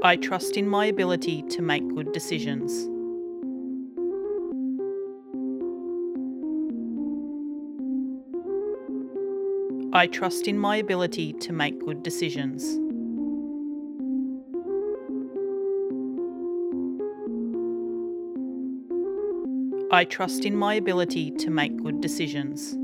I trust in my ability to make good decisions. I trust in my ability to make good decisions. I trust in my ability to make good decisions.